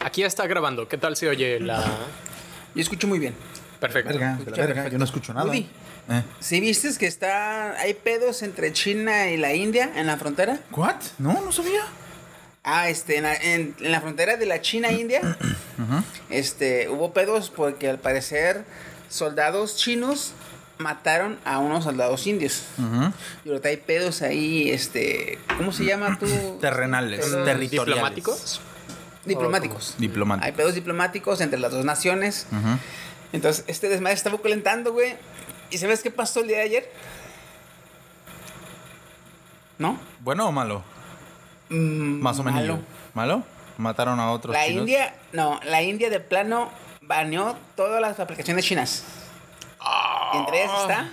Aquí está grabando. ¿Qué tal se oye la...? Yo escucho muy bien. Perfecto. Verga, de la Escucha verga, perfecto. yo no escucho nada. Woody. Eh. ¿Sí viste que está hay pedos entre China y la India en la frontera? ¿What? No, no sabía. Ah, este, en la, en- en la frontera de la China-India, este, hubo pedos porque al parecer soldados chinos mataron a unos soldados indios. Y ahorita hay pedos ahí, este, ¿cómo se llama tú? Terrenales, Pedos territoriales. ¿Diplomáticos? Diplomáticos. Diplomáticos. Hay pedos diplomáticos entre las dos naciones. Entonces, este desmadre estaba calentando, güey. ¿Y sabes qué pasó el día de ayer? ¿No? ¿Bueno o malo? Mm, Más o menos. malo. ¿Malo? Mataron a otros La chinos? India, no, la India de plano baneó todas las aplicaciones chinas. Entre ellas está.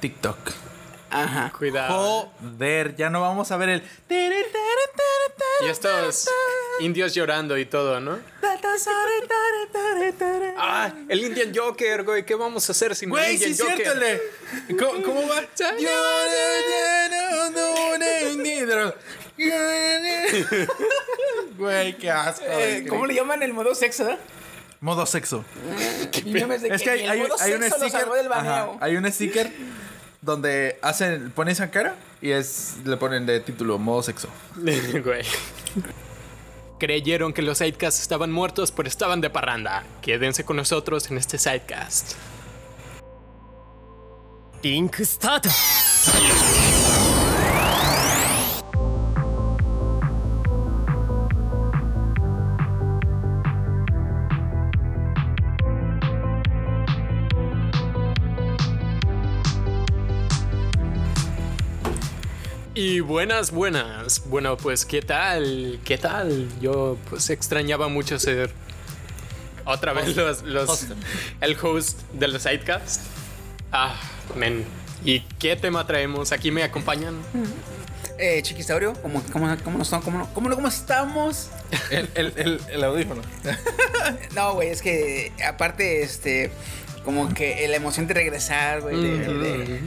TikTok. Ajá. Cuidado. Joder, ya no vamos a ver el... Y estos indios llorando y todo, ¿no? Ah, el Indian Joker, güey. ¿Qué vamos a hacer sin Güey, el Indian Joker? de... ¿Cómo, cómo va? Güey, qué asco. Eh, ¿Cómo le llaman el modo sexo? eh? Modo sexo. Es que hay, el hay, modo hay un sexo lo sticker. ajá, hay un sticker donde hacen, ponen esa cara y es le ponen de título modo sexo. Güey. Creyeron que los sidecasts estaban muertos, pero estaban de parranda. Quédense con nosotros en este sidecast. リン Y buenas, buenas. Bueno, pues, ¿qué tal? ¿Qué tal? Yo, pues, extrañaba mucho ser otra vez los, los- el host de los sidecast. Ah, men. ¿Y qué tema traemos? Aquí me acompañan. Eh, Chiquisaurio, ¿cómo, cómo, cómo, nos- cómo, cómo, cómo estamos? El, el, el, el audífono. No, güey, es que aparte, este, como que la emoción de regresar, güey. de-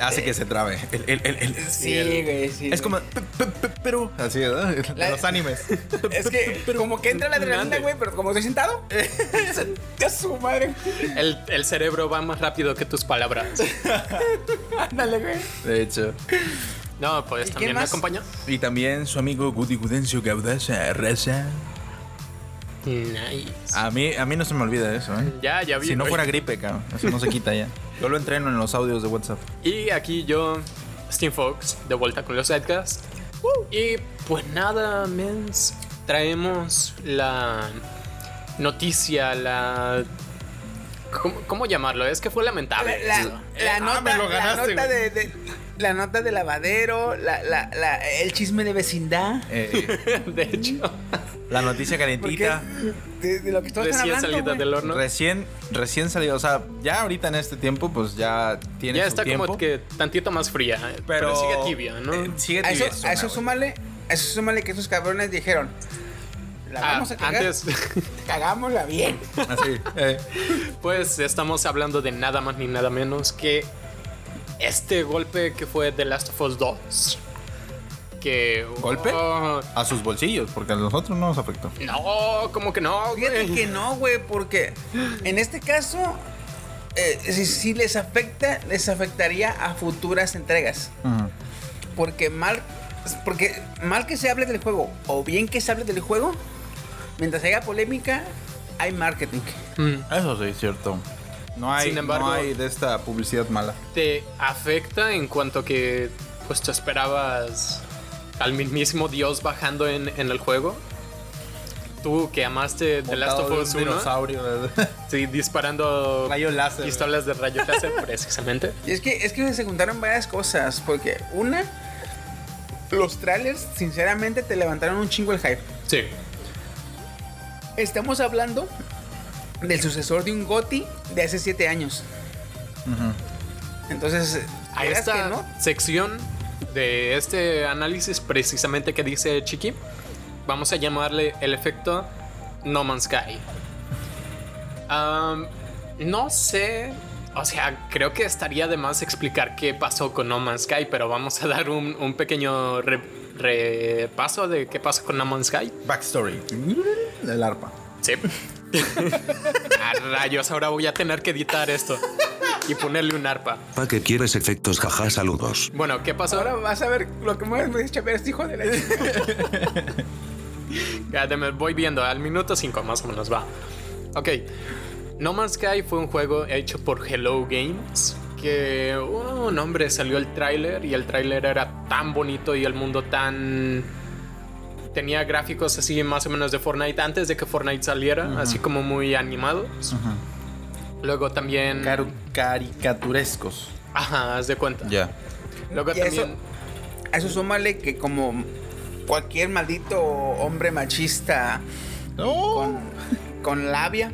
hace que se trabe. El, el, el, el- Sí, güey, sí. Es como. pe- pe- pe- Pero. Así, ¿verdad? La- los animes. Es que como que entra la adrenalina, güey, pero como estoy sentado, ya su madre. El, el cerebro va más rápido que tus palabras. Ándale, güey. De hecho. No, pues ¿Y también me más? acompaña. Y también su amigo Gudi Gudencio Gaudaza Raza. Nice. A mí, a mí no se me olvida eso, ¿eh? Ya, ya vi. Si no fuera gripe, cabrón. Eso no se quita ya. Yo lo entreno en los audios de WhatsApp. Y aquí yo, Steam Fox, de vuelta con los sidecast. Y pues nada, mens. Traemos la noticia, la. ¿Cómo, cómo llamarlo? Es que fue lamentable. La, ah, nota, me lo la nota de- la nota de lavadero, la, la, la- el chisme de vecindad. Eh, De hecho, la noticia calentita. de, de lo que todos están recién hablando, salida güey. del horno. Recién, recién salido. O sea, ya ahorita en este tiempo, pues ya tiene Ya su está tiempo. como que tantito más fría. eh, Pero, pero, sigue tibia, ¿no? eh, sigue A eso, tibia. a eso súmale, a eso súmale que esos cabrones dijeron, la Ah, vamos a cagar, antes, cagámosla bien. Así. eh. pues estamos hablando de nada más ni nada menos que este golpe que fue The Last of Us 2. Que. ¿Golpe? oh, A sus bolsillos, porque a nosotros no nos afectó. no, como que no, Fíjate güey. que no, güey, porque en este caso, eh, si, si les afecta, les afectaría a futuras entregas. Porque mal, porque mal que se hable del juego o bien que se hable del juego, mientras haya polémica, hay marketing. Mm. Eso sí, es cierto. No hay, Sin embargo- no hay de esta publicidad mala. te afecta en cuanto que pues tú esperabas al mismísimo Dios bajando en, en el juego. Tú que amaste The Last of Us un 1, dinosaurio. ¿verdad? sí, disparando Rayo láser. pistolas de rayo láser precisamente. Y es que, es que se juntaron varias cosas, porque una, los trailers, sinceramente, te levantaron un chingo el hype. Sí. Estamos hablando del sucesor de un GOTI de hace 7 años. Entonces, A esta que no, sección de este análisis precisamente que dice Chiqui, vamos a llamarle el efecto No Man's Sky. No sé, o sea, creo que estaría de más explicar qué pasó con No Man's Sky, pero vamos a dar un, un pequeño re- repaso de qué pasa con No Man's Sky. Backstory. El arpa. Sí. A rayos, ahora voy a tener que editar esto y ponerle un arpa. ¿Pa' qué quieres efectos? Jaja, saludos. Bueno, ¿qué pasó? Ahora vas a ver lo que me dice ver este hijo de la Ya, me voy viendo, al minuto 5 más o menos va. Ok, No Man's Sky fue un juego hecho por Hello Games. Que, oh, no hombre, salió el tráiler y el tráiler era tan bonito y el mundo tan... Tenía gráficos así más o menos de Fortnite antes de que Fortnite saliera, así como muy animados. Luego también... Caru- caricaturescos. Ajá, haz de cuenta. Ya. Luego Y eso- también... A eso súmale que como cualquier maldito hombre machista con, con labia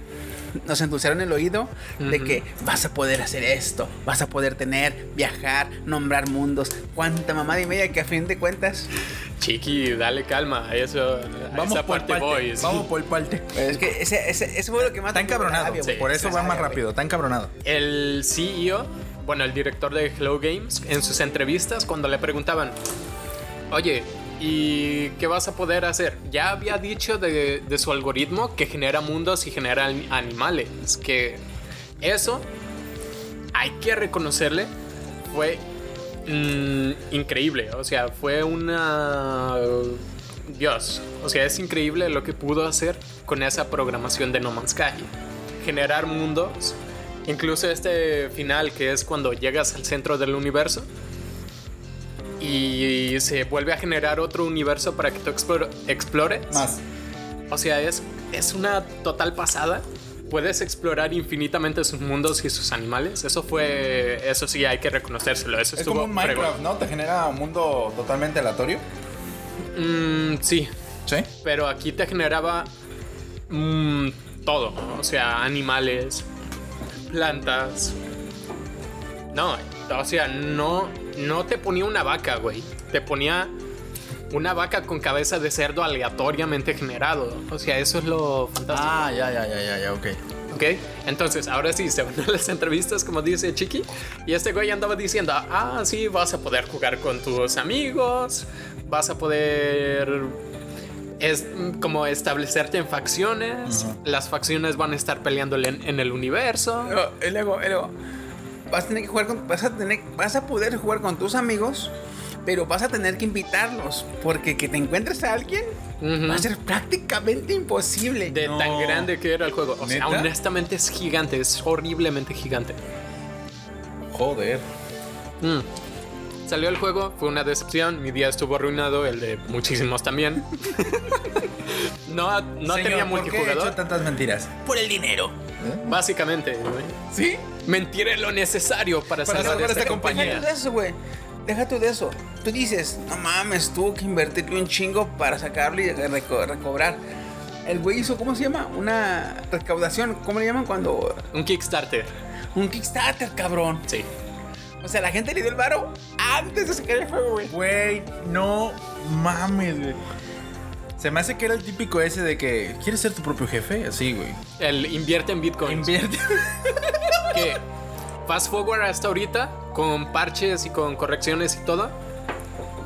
nos endulzaron el oído de que vas a poder hacer esto, vas a poder tener, viajar, nombrar mundos. Cuánta mamada y media que a fin de cuentas. Chiqui, dale calma, eso... Vamos esa por parte parte. voy. sí. Vamos por parte. pues, es que ese, ese, ese fue lo que más. Está encabronado. labia, güey. por eso va más rápido. Está encabronado. el CEO, bueno, el director de Hello Games, en sus entrevistas, cuando le preguntaban, oye, ¿y qué vas a poder hacer? Ya había dicho de, de su algoritmo que genera mundos y genera an- animales, que eso hay que reconocerle, fue mm, increíble, o sea, fue una... Dios, o sea, es increíble lo que pudo hacer con esa programación de No Man's Sky. Generar mundos, incluso este final que es cuando llegas al centro del universo y se vuelve a generar otro universo para que tú explore- explores. Más. O sea, es, es una total pasada. Puedes explorar infinitamente sus mundos y sus animales. Eso fue. Eso sí, hay que reconocérselo. Eso Es como un Minecraft, fregón. ¿no? Te genera un mundo totalmente aleatorio. Mm, sí, Sí. pero aquí te generaba mm, todo. O sea, animales, plantas. No, o sea, no, no te ponía una vaca, güey. Te ponía una vaca con cabeza de cerdo aleatoriamente generado. O sea, eso es lo fantástico. Ah, ya, ya, ya, ya, ya, ok. ¿Ok? Entonces, ahora sí, se van a las entrevistas, como dice Chiqui. Y este güey andaba diciendo, ah, sí, vas a poder jugar con tus amigos, vas a poder... Es como establecerte en facciones. Las facciones van a estar peleando en, en el universo. Luego, y luego, y luego, vas a tener que jugar con, vas a tener, vas a poder jugar con tus amigos, pero vas a tener que invitarlos, porque que te encuentres a alguien va a ser prácticamente imposible. De No. tan grande que era el juego. O sea, ¿Neta? honestamente es gigante, es horriblemente gigante. Joder. Mm. Salió el juego, fue una decepción, mi día estuvo arruinado, el de muchísimos también. no no Señor, tenía ¿por qué he multijugador. hecho tantas mentiras? Por el dinero. Básicamente, güey. ¿Sí? mentiré lo necesario para, Para salvar esta esta compañía. Deja tú de eso, güey. Deja tú de eso. Tú dices, no mames, tuvo que invertirle un chingo para sacarlo y reco- recobrar. El güey hizo, ¿cómo se llama? Una recaudación. ¿Cómo le llaman cuando.? Un Kickstarter, Un Kickstarter, cabrón. sí. O sea, la gente le dio el varo antes de sacar el juego, güey. Güey, no mames, güey. Se me hace que era el típico ese de que quieres ser tu propio jefe, así, güey. El invierte en Bitcoin. Invierte. que fast forward hasta ahorita, con parches y con correcciones y todo.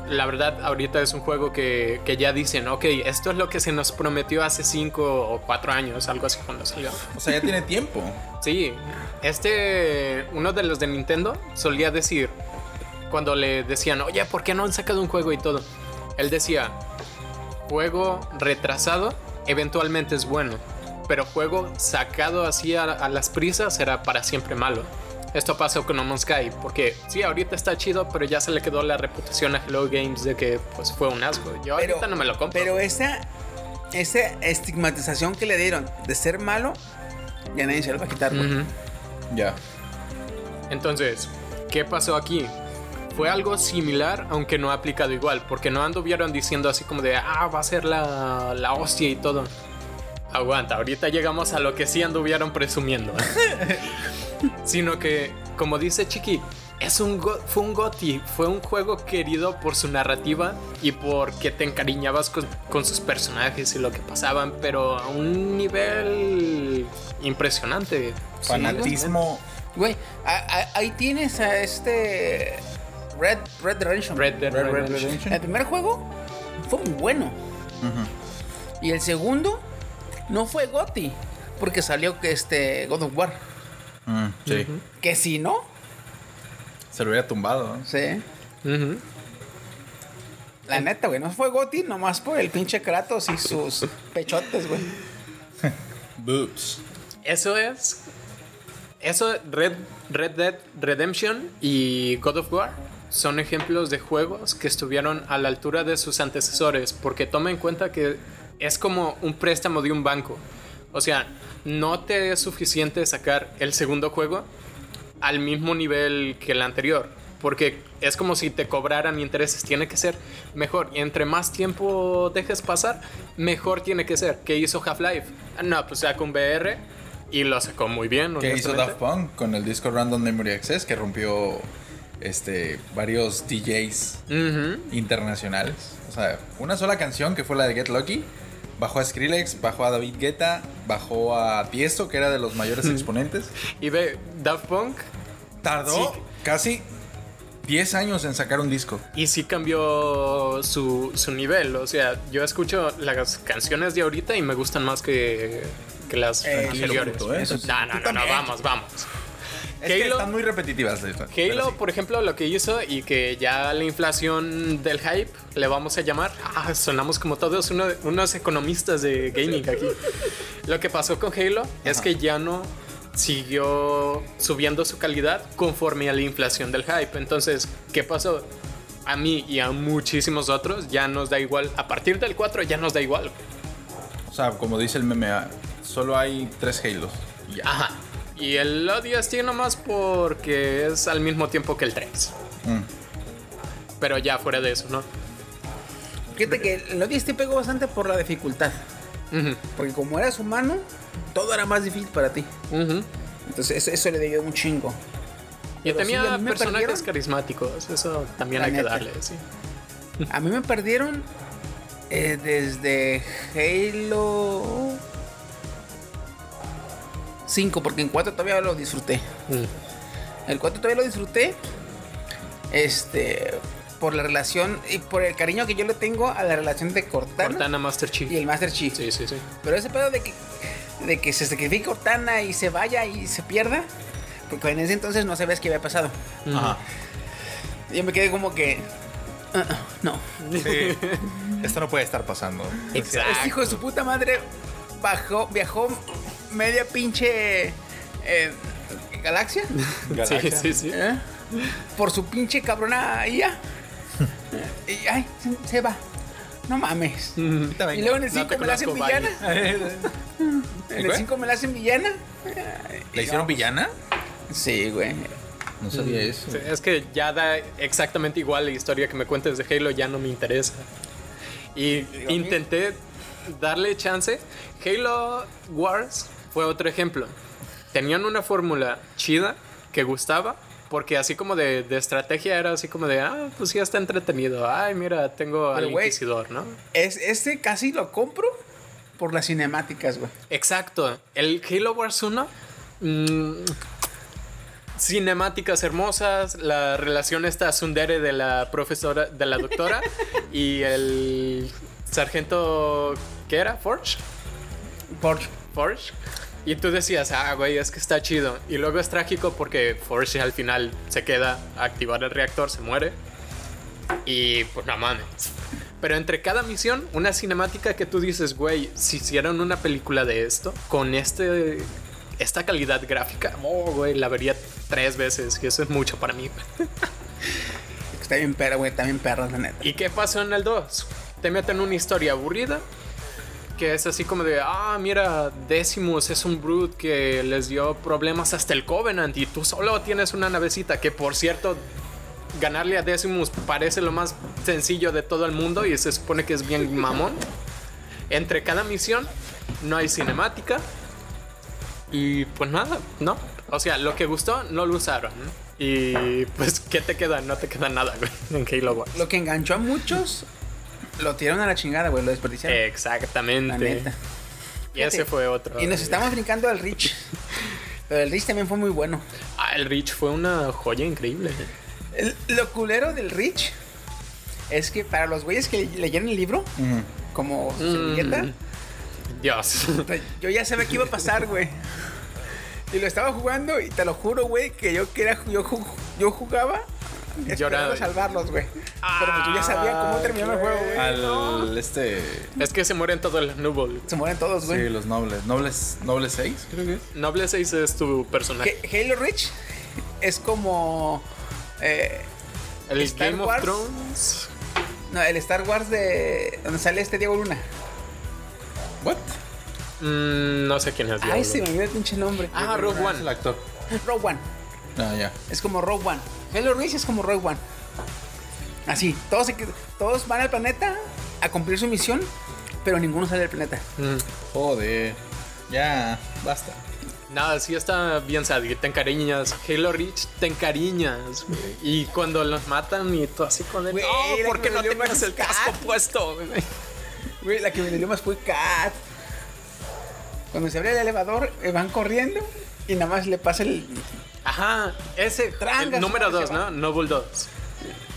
La verdad, ahorita es un juego que, que ya dicen, ok, esto es lo que se nos prometió hace 5 o 4 años, algo así cuando salió. O sea, ya tiene tiempo. Sí, este, uno de los de Nintendo solía decir, cuando le decían, oye, ¿por qué no han sacado un juego y todo? Él decía, juego retrasado eventualmente es bueno, pero juego sacado así a, a las prisas será para siempre malo. Esto pasó con No Man's Sky, porque sí, ahorita está chido, pero ya se le quedó la reputación a Hello Games de que pues fue un asco. Yo Pero, ahorita no me lo compro. pero esa, esa estigmatización que le dieron de ser malo, ya nadie se lo va a quitar. Ya. Entonces, ¿qué pasó aquí? Fue algo similar, aunque no aplicado igual, porque no anduvieron diciendo así como de, ah, va a ser la, la hostia y todo. Aguanta, ahorita llegamos a lo que sí anduvieron presumiendo. Sino que, como dice Chiqui, es un fue un GOTY, fue un juego querido por su narrativa y porque te encariñabas con, con sus personajes y lo que pasaban, pero a un nivel impresionante. Fanatismo. Güey, ahí tienes a este Red, Red Redemption. Red Dead Red Red Redemption. Redemption. El primer juego fue muy bueno. Y el segundo no fue Gotti, porque salió que este God of War. Mm, sí. Que si no, Se lo hubiera tumbado. ¿no? sí. La neta, güey, no fue Gotti nomás por el pinche Kratos y sus pechotes, güey. Boobs. Eso es. Eso, Red, Red Dead Redemption y God of War son ejemplos de juegos que estuvieron a la altura de sus antecesores, porque toma en cuenta que es como un préstamo de un banco. O sea, no te es suficiente sacar el segundo juego al mismo nivel que el anterior, porque es como si te cobraran intereses, tiene que ser mejor. Y entre más tiempo dejes pasar, mejor tiene que ser. ¿Qué hizo Half-Life? No, pues sacó un VR y lo sacó muy bien. Que hizo. Daft Punk con el disco Random Memory Access que rompió este varios DJs internacionales. O sea, una sola canción que fue la de Get Lucky. Bajó a Skrillex, bajó a David Guetta, bajó a Tiesto, que era de los mayores exponentes. Y ve, Daft Punk Tardó Sí. casi 10 años en sacar un disco. y sí cambió su, su nivel. O sea, yo escucho las canciones de ahorita y me gustan más que, que las Eh, anteriores. sí. No, no, no, vamos, vamos. Es que Halo- están muy repetitivas. Halo, sí. por ejemplo, lo que hizo y que ya la inflación del hype le vamos a llamar. Ah, sonamos como todos uno- unos economistas de gaming aquí. Lo que pasó con Halo es que ya no siguió subiendo su calidad conforme a la inflación del hype. Entonces, ¿qué pasó? A mí y a muchísimos otros ya nos da igual. A partir del 4 ya nos da igual. O sea, como dice el meme, ah, solo hay tres Halos. Ajá. Y el ODST nomás porque es al mismo tiempo que el 3. Mm. Pero ya fuera de eso, ¿no? Fíjate que el ODST pegó bastante por la dificultad. Porque como eras humano, todo era más difícil para ti. Entonces eso, eso le dio un chingo. Y Pero sí, tenía a personajes perdieron. carismáticos, eso también La hay que darle, sí. A mí me perdieron eh, desde Halo 5, porque en 4 todavía lo disfruté. Mm. El 4 todavía lo disfruté. Este. Por la relación y por el cariño que yo le tengo a la relación de Cortana, Cortana Master Chief. y el Master Chief. Sí, sí, sí. Pero ese pedo de que, de que se sacrifique Cortana y se vaya y se pierda, porque en ese entonces no sabías qué había pasado. Ajá. Yo me quedé como que. "Ah, ah, no. Sí. Esto no puede estar pasando. Este hijo de su puta madre bajó, viajó media pinche eh, galaxia Sí, sí, sí. ¿eh? por su pinche cabrona IA. y ay, se, va. No mames. Y luego en el No 5 te me la hacen villana. En el ¿Qué? 5 me la hacen villana. ¿Le hicieron villana? Sí, güey. No sabía eso. Sí, Es que ya da exactamente igual la historia que me cuentes de Halo, ya no me interesa. Y intenté darle chance. Halo Wars fue otro ejemplo. Tenían una fórmula chida que gustaba. Porque así como de, de estrategia era así como de, ah, pues ya está entretenido. Ay, mira, tengo al Pero, güey, Inquisidor, ¿no? Es, este casi lo compro por las cinemáticas, güey. Exacto. El Halo Wars 1. mm, cinemáticas hermosas. La relación esta Sundere de la profesora, de la doctora. y el sargento. ¿Qué era? ¿Forge? Por Forge. Y tú decías, ah, güey, es que está chido. Y luego es trágico porque Forge al final se queda a activar el reactor, se muere. Y pues no mames. Pero entre cada misión, una cinemática que tú dices, güey, si hicieran una película de esto, con este, esta calidad gráfica, oh, güey, la vería tres veces. Y eso es mucho para mí. Está bien perra, güey. Está bien perra, la neta. ¿Y qué pasó en el 2? Te meten una historia aburrida. Que es así como de, ah, mira, Decimus es un brute que les dio problemas hasta el Covenant y tú solo tienes una navecita. Que por cierto, ganarle a Decimus parece lo más sencillo de todo el mundo y se supone que es bien mamón. Entre cada misión no hay cinemática. Y pues nada, ¿no? O sea, lo que gustó no lo usaron. Y pues, ¿qué te queda? No te queda nada, güey, en Halo Wars. Lo que enganchó a muchos, lo tiraron a la chingada, güey. Lo desperdiciaron. la Exactamente. neta. Y ese fue otro. Y nos estamos brincando al Rich. Pero el Rich también fue muy bueno. Ah, el Reach fue una joya increíble. El- lo culero del Rich es que para los güeyes que leyeron el libro, como servilleta, Dios. yo ya sabía qué iba a pasar, güey. Y lo estaba jugando y te lo juro, güey, que yo que era, yo, yo jugaba Lloraba. salvarlos, güey. Pero pues yo ya sabía cómo terminaba el juego, güey. Al este. Es que se mueren todos los Nubble. Se mueren todos, güey. Sí, los nobles. Nobles, nobles 6, creo que es. Noble 6 es tu personaje. Que Halo Reach es como eh, El Star Game of Wars. Thrones. no, el Star Wars de donde sale este Diego Luna. ¿What? Mm, no sé quién es. Ay, Diablo. se me olvidó el pinche nombre. Ah, Rogue Es One. el actor. Rogue One. Ah, ya. Es como Rogue One. Halo Reach es como Rogue One. Así, todos, todos van al planeta a cumplir su misión, pero ninguno sale del planeta. Mm. Joder. Ya, basta. Nada, sí está bien sad. y Te encariñas. Halo Reach, te encariñas. güey. Y cuando los matan y todo así con el. Güey, No, ¿por qué no me dio tenías más el casco cat". puesto? güey? La que me dolió más fue Kat. Cuando se abre el elevador, eh, van corriendo y nada más le pasa el. Ajá, ese. Trangas, el número madre, 2, se ¿no? Noble 2.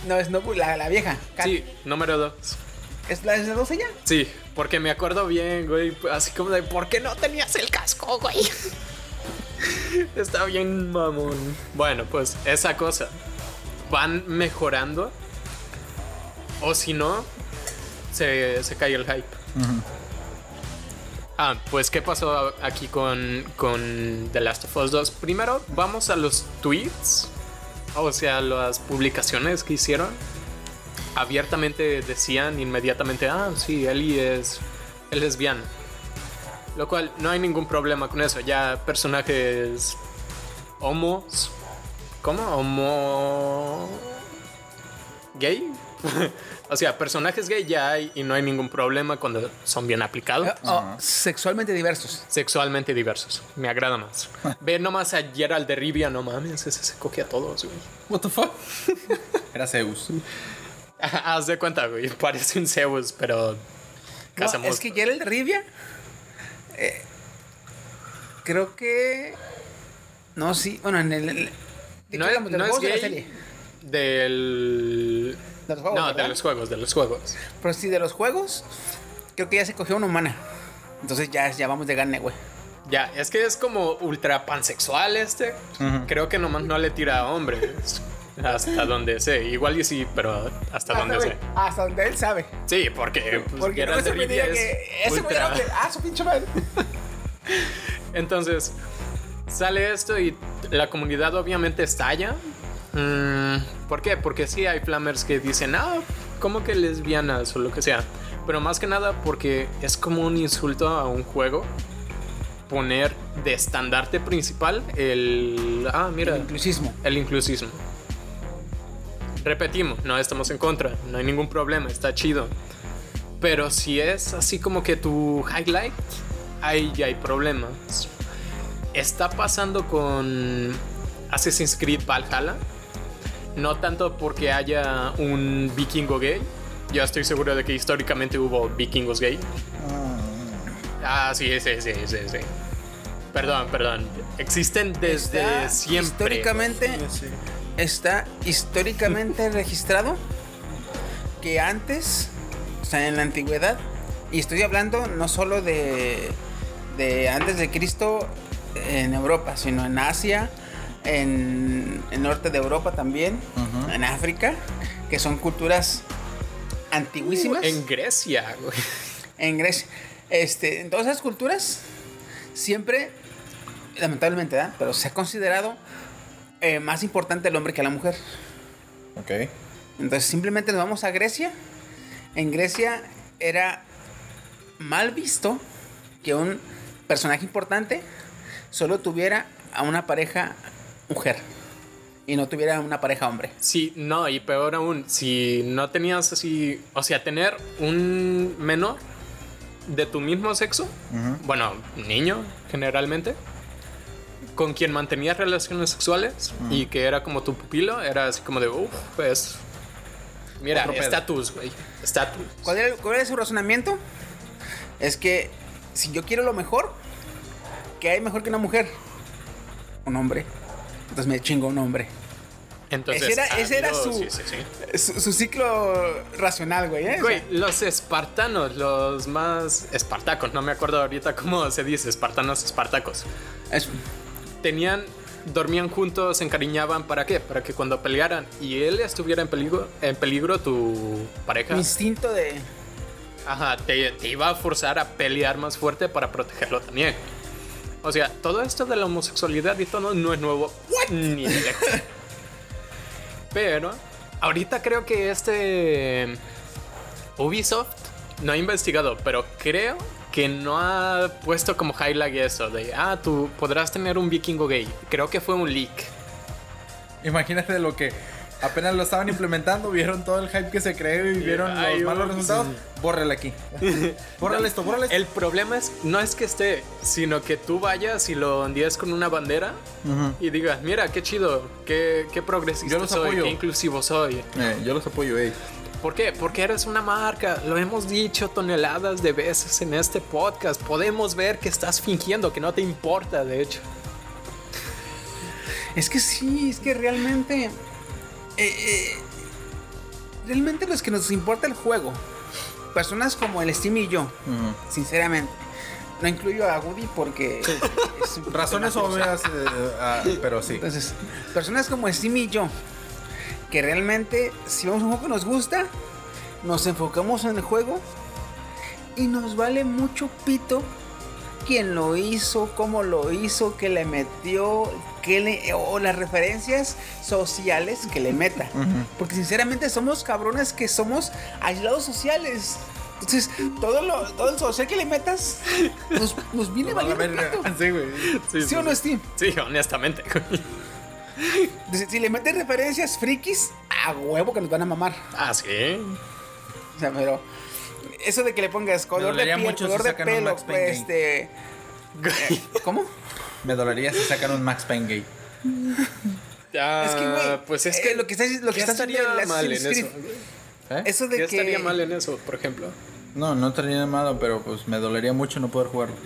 No, es no, la, la vieja. Kat. Sí, número 2. ¿Es la, es la 12 ya? Sí, porque me acuerdo bien, güey. Así como de, ¿por qué no tenías el casco, güey? Está bien, mamón. Bueno, pues esa cosa. Van mejorando. O si no, se, se cae el hype. Ah, pues ¿qué pasó aquí con, con The Last of Us 2? Primero, vamos a los tweets. O sea, las publicaciones que hicieron abiertamente decían inmediatamente, ah, sí, Ellie es, es lesbiana. Lo cual no hay ningún problema con eso. Ya personajes homos, ¿cómo? Homo gay. o sea, personajes gay ya hay y no hay ningún problema cuando son bien aplicados. Oh, sexualmente diversos. Sexualmente diversos. Me agrada más. Ve nomás a Gerald de Rivia, no mames, ese se coge a todos, güey. What the fuck? Era Zeus. Haz de cuenta, güey. Parece un Zeus, pero. No, es que Geralt de Rivia. eh, creo que. No, sí. Bueno, en el. el- ¿de No qué es, no es juegos de la gay serie? del. De los juegos, no, de los juegos, de los juegos. Pero sí, de los juegos. Creo que ya se cogió una humana. Entonces ya, ya vamos de gane, güey. Ya, es que es como ultra pansexual este. Creo que nomás no le tira a hombres. Hasta donde sé. Igual y sí, pero hasta donde sé. hasta donde él sabe. Sí, porque. Pues, Porque no se de me diga que ese güey era. Ah, su pinche madre. Entonces, sale esto y la comunidad obviamente estalla. Mm, ¿Por qué? Porque sí hay flamers que dicen, ah, como que lesbianas o lo que sea. Pero más que nada porque es como un insulto a un juego poner de estandarte principal el... Ah, mira, El inclusismo. el inclusismo. Repetimos, no estamos en contra, no hay ningún problema, está chido. Pero si es así como que tu highlight, ahí ya hay problemas. Está pasando con Assassin's Creed Valhalla. No tanto porque haya un vikingo gay. Yo estoy seguro de que históricamente hubo vikingos gay. Ah, sí, sí, sí, sí, sí. Perdón, perdón. Existen desde Está siempre. Históricamente. Está históricamente registrado que antes, o sea, en la antigüedad, y estoy hablando no solo de, de antes de Cristo en Europa, sino en Asia, en el norte de Europa también, en África, que son culturas antiguísimas. En Grecia, güey. en Grecia. Este, en todas esas culturas, siempre, lamentablemente, ¿verdad? pero se ha considerado eh, más importante el hombre que la mujer. Ok. Entonces, simplemente nos vamos a Grecia. En Grecia era mal visto que un personaje importante solo tuviera a una pareja mujer y no tuviera una pareja hombre. Sí, no, y peor aún, si no tenías así, o sea, tener un menor de tu mismo sexo, bueno, niño generalmente, con quien mantenías relaciones sexuales y que era como tu pupilo, era así como de, uff, pues, mira, estatus, güey, estatus. ¿Cuál era, cuál era su razonamiento? Es que si yo quiero lo mejor, ¿qué hay mejor que una mujer? Un hombre. Entonces me chingo un hombre. Entonces, ese era, ha ese era habido- su, sí, sí, sí. su, su ciclo racional, güey. ¿eh? O Güey, sea, los espartanos, los más espartacos, no me acuerdo ahorita cómo se dice, espartanos, espartacos. es- Tenían, dormían juntos, se encariñaban, ¿para qué? Para que cuando pelearan y él estuviera en peligro, en peligro tu pareja, mi instinto de. ajá, te, te iba a forzar a pelear más fuerte para protegerlo también. O sea, todo esto de la homosexualidad y todo no es nuevo. Ni de lejos. Pero ahorita creo que este Ubisoft no ha investigado, pero creo que no ha puesto como highlight eso de, ah, tú podrás tener un vikingo gay. Creo que fue un leak. Imagínate lo que apenas lo estaban implementando, vieron todo el hype que se creó y vieron Ay, los malos resultados. sí. Bórrale aquí. Bórrale esto, bórrale esto. El problema es, no es que esté, sino que tú vayas y lo ondees con una bandera Ujú. y digas, mira, qué chido, qué, qué progresista Yo los soy, apoyo. qué inclusivo soy. Eh, yo los apoyo, ey. ¿Por qué? Porque eres una marca. Lo hemos dicho toneladas de veces en este podcast. Podemos ver que estás fingiendo, que no te importa, de hecho. Es que sí, es que realmente. Eh, eh, realmente los que nos importa el juego, personas como el Steam y yo, sinceramente. No incluyo a Woody porque. es un Razones obvias, eh, ah, pero sí. Entonces, personas como Steam y yo, que realmente, si vemos un juego que nos gusta, nos enfocamos en el juego y nos vale mucho pito quién lo hizo, cómo lo hizo, qué le metió, le, o las referencias sociales que le meta. Porque sinceramente somos cabrones que somos aislados sociales. Entonces, todo, lo, todo el social que le metas nos, nos viene valiendo. Sí, güey. ¿Sí o no, Steam? Sí, honestamente. Si le metes referencias frikis, a huevo que nos van a mamar. ah, sí. O sea, pero eso de que le pongas color de piel, si color de pelo, pues, este, ¿cómo? Me dolería si sacan un Max Payne gay. Ah, es que güey, pues es eh, que lo que está lo que ¿qué está estaría mal en eso. ¿Eh? Eso de ¿Qué que estaría mal en eso, por ejemplo? No, no estaría malo, pero pues me dolería mucho no poder jugarlo.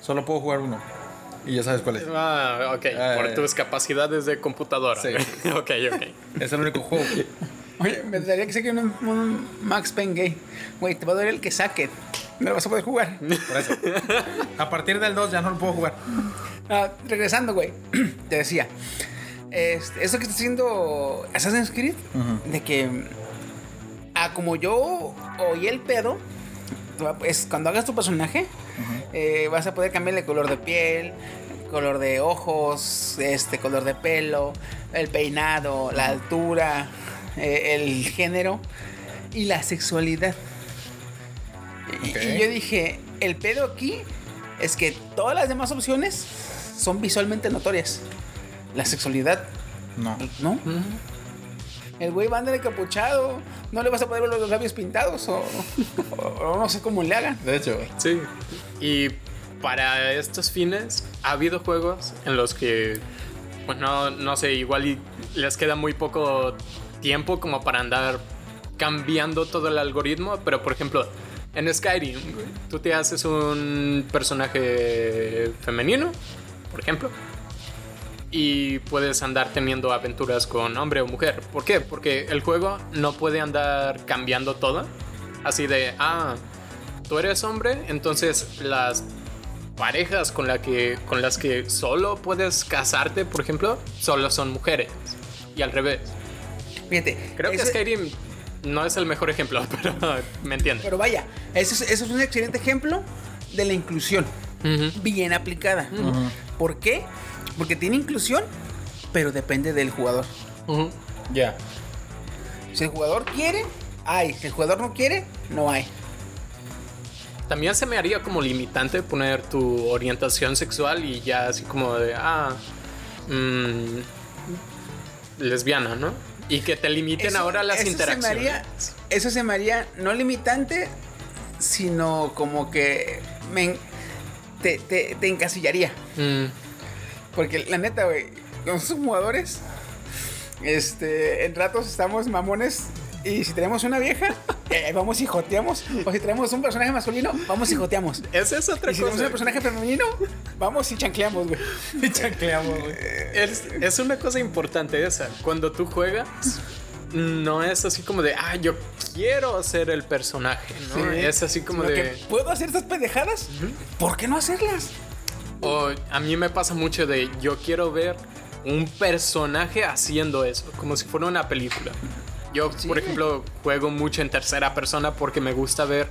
Solo puedo jugar uno. Y ya sabes cuál es. Ah, ok. Ah, por eh. tus capacidades de computadora. Sí. ok, ok. Es el único juego. Oye, me daría que saquen un, un Max Payne gay. Güey, te va a doler el que saquen. No lo vas a poder jugar. Por eso. A partir del 2 ya no lo puedo jugar. Ah, regresando, güey. Te decía. Este, eso que está haciendo Assassin's Creed, de que ah, como yo oí el pedo, es cuando hagas tu personaje, eh, vas a poder cambiarle color de piel, color de ojos, este color de pelo, el peinado, la altura, eh, el género y la sexualidad. Y- yo dije, el pedo aquí es que todas las demás opciones son visualmente notorias. La sexualidad, No. ¿no? El güey va a andar encapuchado, no le vas a poder ver los labios pintados o, o- o no sé cómo le hagan. De hecho, Sí. Y para estos fines, ha habido juegos en los que, pues no, no sé, igual y les queda muy poco tiempo como para andar cambiando todo el algoritmo, pero por ejemplo, en Skyrim, tú te haces un personaje femenino, por ejemplo, y puedes andar teniendo aventuras con hombre o mujer. ¿Por qué? Porque el juego no puede andar cambiando todo. Así de, ah, tú eres hombre, entonces las parejas con, la que, con las que solo puedes casarte, por ejemplo, solo son mujeres. Y al revés. Fíjate. Creo que ese- Skyrim no es el mejor ejemplo, pero me entiendes. Pero vaya, eso es, eso es un excelente ejemplo de la inclusión. Bien aplicada. ¿Por qué? Porque tiene inclusión, pero depende del jugador. ya. Si el jugador quiere, hay. Si el jugador no quiere, no hay. También se me haría como limitante poner tu orientación sexual y ya así como de, ah, mm, lesbiana, ¿no? Y que te limiten Eso- ahora las eso interacciones. Se me haría, eso se me haría no limitante, sino como que me en- te, te- te encasillaría. Mm, Porque la neta, güey, con sus jugadores, este, en ratos estamos mamones. Y si tenemos una vieja, eh, vamos y joteamos. O si tenemos un personaje masculino, vamos y joteamos. Esa es otra Y si tenemos cosa. un personaje femenino, Vamos y chancleamos, güey. Y chancleamos, güey. Es, es una cosa importante esa. Cuando tú juegas, no es así como de, ah, yo quiero ser el personaje, ¿no? Sí. Es así como de. que, ¿Puedo hacer estas pendejadas? ¿Por qué no hacerlas? O a mí me pasa mucho de, yo quiero ver un personaje haciendo eso, como si fuera una película. Yo, por ejemplo, juego mucho en tercera persona porque me gusta ver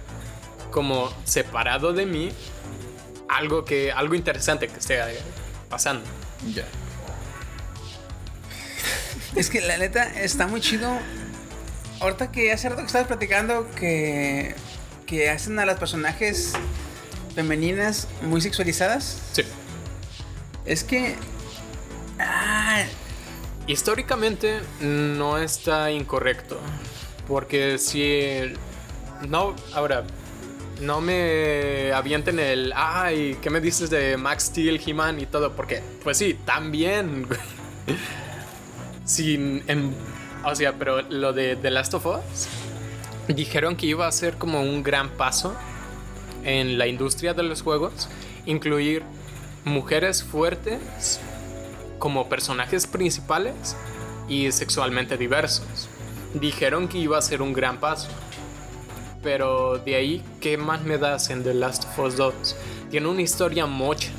como separado de mí algo que algo interesante que esté pasando. Ya. Es que la neta está muy chido. Ahorita que hace rato que estabas platicando que, que hacen a las personajes femeninas muy sexualizadas. Sí. Es que. Históricamente no está incorrecto. Porque si. No, ahora. No me avienten el. Ay, ¿qué me dices de Max Steel, He-Man y todo? Porque, pues sí, también. Sin. en- o sea, pero lo de The Last of Us. Dijeron que iba a ser como un gran paso en la industria de los juegos. Incluir mujeres fuertes como personajes principales y sexualmente diversos. Dijeron que iba a ser un gran paso. Pero de ahí, ¿qué más me das en The Last of Us 2? Tiene una historia mocha.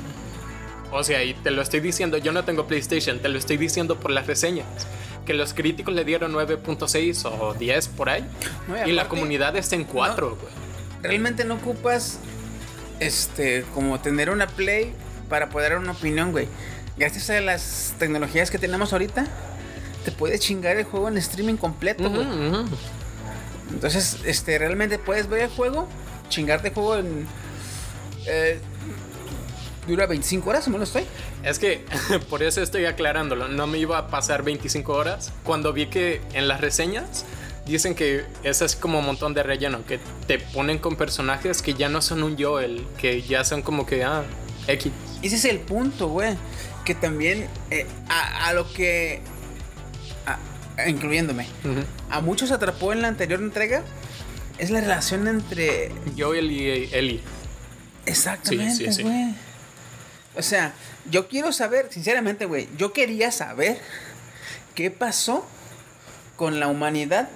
O sea, y te lo estoy diciendo, yo no tengo PlayStation, te lo estoy diciendo por las reseñas. Que los críticos le dieron 9.6 o 10 por ahí. No, y la comunidad está en 4, güey. realmente no ocupas. Este, como tener una play para poder dar una opinión, güey. Gracias a las tecnologías que tenemos ahorita, te puedes chingar el juego en streaming completo, güey. Ujú, ujú. Entonces, este, realmente puedes ver el juego, chingarte el juego en. eh, dura 25 horas, ¿o me lo estoy? Es que por eso estoy aclarándolo. No me iba a pasar 25 horas. Cuando vi que en las reseñas dicen que es así como un montón de relleno, que te ponen con personajes que ya no son un Joel, que ya son como que, ah, X. Ese es el punto, güey. Que también, eh, a, a lo que. a- incluyéndome. A muchos atrapó en la anterior entrega. Es la relación entre. Joel y Ellie. Exactamente, Sí, sí, sí. güey. O sea, yo quiero saber, sinceramente, güey. Yo quería saber qué pasó con la humanidad.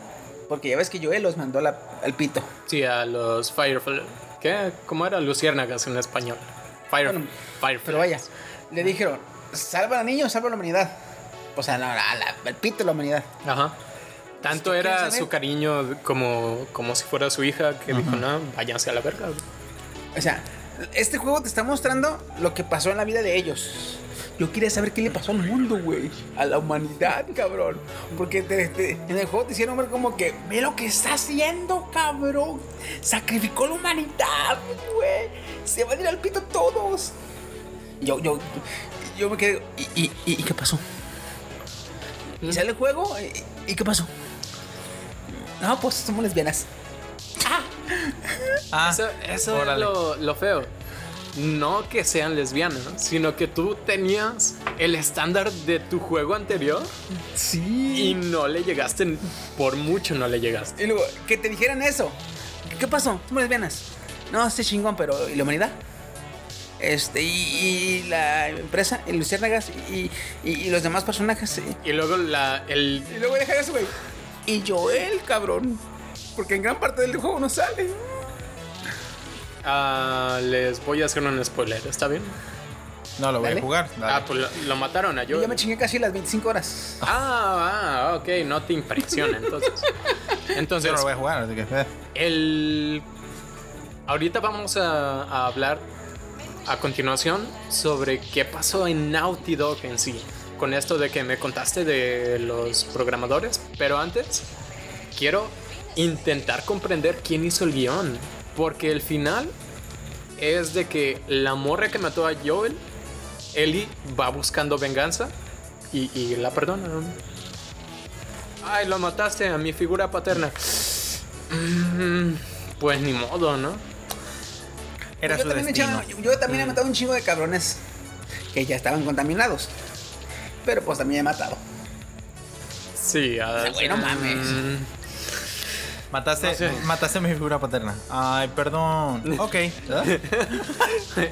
Porque ya ves que Joel los mandó la- al pito. Sí, a los Firefly. ¿Qué? ¿Cómo era? Luciérnagas en español. Fire, Bueno, Fireflies. Pero vaya, le dijeron: salva a o salva a la humanidad. O sea, no, la- la- al pito de la humanidad. Ajá. Tanto ¿Qué quieres era su cariño como, como si fuera su hija que dijo, no, váyanse a la verga. güey". O sea, este juego te está mostrando lo que pasó en la vida de ellos. Yo quería saber qué le pasó al mundo, güey. A la humanidad, cabrón. Porque te- te- en el juego te hicieron ver como que, ve lo que está haciendo, cabrón. Sacrificó la humanidad, güey. Se van a ir al pito todos. Yo, yo, yo me quedé, ¿y, y, qué pasó? ¿Y sale el juego? ¿Y, y qué pasó? No, pues somos lesbianas. Ah, Eso, eso es lo, lo feo. No que sean lesbianas, sino que tú tenías el estándar de tu juego anterior Sí. y no le llegaste, por mucho no le llegaste. Y luego, que te dijeran eso. ¿Qué, qué pasó? Somos lesbianas. No, este chingón, pero ¿y la humanidad? Este, y, y la empresa, y Luciérnagas, y, y, y los demás personajes. Y, Y luego la, el... y luego dejar eso, güey. Y Joel, cabrón. Porque en gran parte del juego no sale. ah, les voy a hacer un spoiler, ¿está bien? no lo voy Dale. a jugar. dale. Ah, pues lo, lo mataron a Yo yo. ya me chingué casi las 25 horas. Ah, ah, ok, no te impresiona entonces. Entonces, Yo no lo voy a jugar, así que. eh. El. Ahorita vamos a, a hablar a continuación sobre qué pasó en Naughty Dog en sí. Con esto de que me contaste de los programadores. Pero antes, quiero intentar comprender quién hizo el guion. Porque el final es de que la morra que mató a Joel, Ellie va buscando venganza y, y la perdona. Ay, lo mataste a mi figura paterna. Mm, Pues ni modo, ¿no? Era yo, su también he destino. echado- yo también he matado un chingo de cabrones que ya estaban contaminados. Pero pues también he matado. Sí, ah, sea, güey, no mames. mm, Mataste, No sé. mataste a mi figura paterna. Ay, perdón. Ok.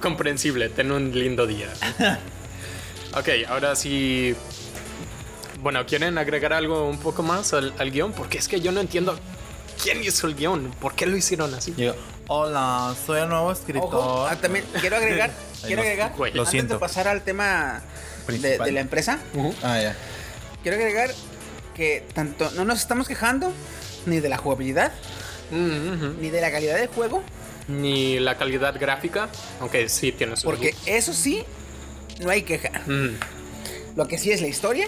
comprensible. Ten un lindo día. ok, ahora sí. Bueno, ¿quieren agregar algo un poco más al, al guion? Porque es que yo no entiendo quién hizo el guion. ¿Por qué lo hicieron así? Yo, hola, soy el nuevo escritor. Ojo, ah, también quiero agregar, quiero agregar, lo antes siento. de pasar al tema de, Principal. de la empresa, Ah, ya. quiero agregar que tanto no nos estamos quejando ni de la jugabilidad, Mm, ni de la calidad del juego, Ni la calidad gráfica, aunque sí tiene sus porque eso sí, no hay queja. Mm, Lo que sí es la historia,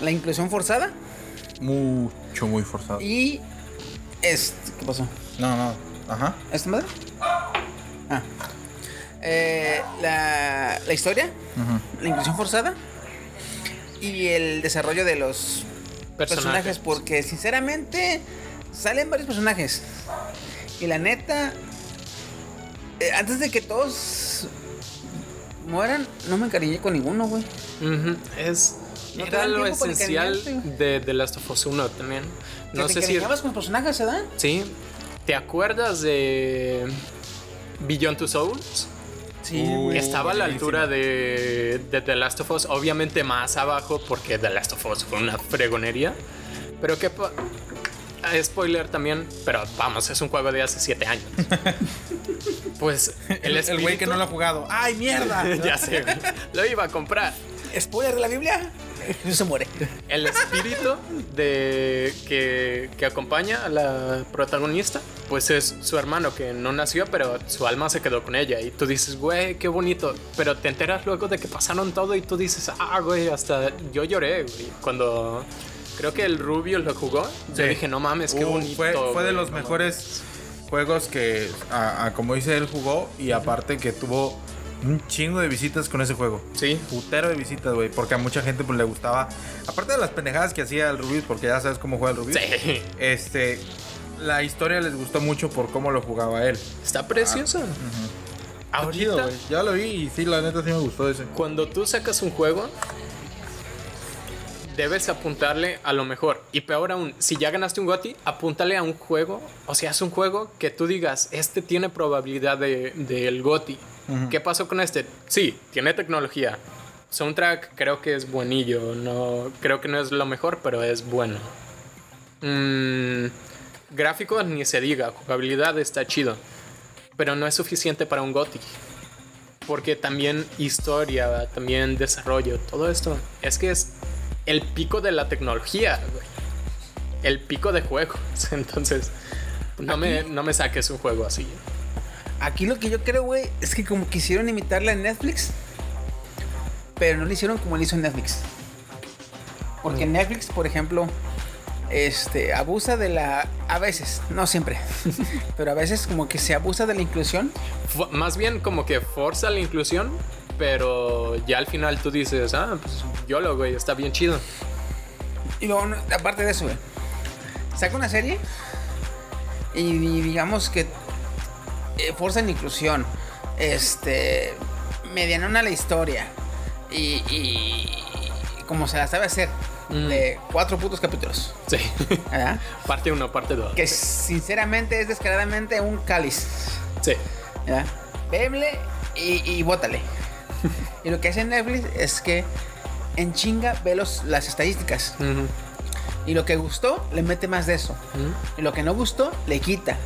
la inclusión forzada Mucho, muy forzado. y... Es, ¿Qué pasó? No, no. Ajá. ¿Esta madre? Ah. Eh, la, la historia, la inclusión forzada y el desarrollo de los personajes. personajes. porque sinceramente salen varios personajes. Y la neta, eh, antes de que todos mueran, no me encariñé con ninguno, güey. Ujú, Es. No te era lo esencial de, de Last of Us 1 también. Que No te sé si. encariñabas con los personajes, ¿verdad? Sí. ¿Te acuerdas de. Beyond Two Souls? Sí, Uh. Estaba a la altura de, de The Last of Us, obviamente más abajo porque The Last of Us fue una fregonería. Pero que... Spoiler también, pero vamos, es un juego de hace 7 años. Pues el el güey que espíritu- no lo ha jugado. ¡Ay, mierda! ya sé, güey. lo iba a comprar. Spoiler de la Biblia. No se muere. El espíritu de que, que acompaña a la protagonista, pues es su hermano que no nació, pero su alma se quedó con ella. Y tú dices, güey, qué bonito. Pero te enteras luego de que pasaron todo y tú dices, ah, güey, hasta yo lloré, güey. Cuando creo que el Rubio lo jugó, yo Sí. dije, no mames, qué Uh, bonito. Fue, fue de los no mejores juegos que, a- a como dice él, jugó. Y aparte que tuvo un chingo de visitas con ese juego. mames". Sí. Putero de visitas, güey. Porque a mucha gente pues, le gustaba. Aparte de las pendejadas que hacía el Rubius, porque ya sabes cómo juega el Rubius. Sí. Este. La historia les gustó mucho por cómo lo jugaba él. Está precioso. Ah, chido, Ahorita, güey. Ya lo vi y sí, la neta sí me gustó ese. cuando tú sacas un juego, debes apuntarle a lo mejor. Y peor aún, si ya ganaste un GOTY, apúntale a un juego. O sea, es un juego que tú digas, este tiene probabilidad de- ¿Qué pasó con este? Sí, tiene tecnología. Soundtrack creo que es buenillo. No, creo que no es lo mejor, pero es bueno. Mm, gráficos ni se diga. Jugabilidad está chido. Pero no es suficiente para un GOTY. Porque también historia, también desarrollo, todo esto. Es que es el pico de la tecnología, güey. El pico de juegos. Entonces, no me, no me saques un juego así. Aquí lo que yo creo, güey, es que como quisieron imitarla en Netflix, pero no lo hicieron como lo hizo Netflix. Porque Netflix, por ejemplo, este, abusa de la... A veces, no siempre, pero a veces como que se abusa de la inclusión. Más bien como que forza la inclusión, pero ya al final tú dices, ah, pues yo lo, güey, está bien chido. Y luego, aparte de eso, güey, saca una serie y, y digamos que eh, fuerza la inclusión, este, medianona la historia y, y como se la sabe hacer, Mm. de cuatro putos capítulos, Sí. ¿verdad? parte 1, parte 2. Que sinceramente es descaradamente un cáliz, Sí. ¿verdad? Vémele y, y bótale. y lo que hace Netflix es que en chinga ve los, las estadísticas. Y lo que gustó, le mete más de eso. Y lo que no gustó, le quita.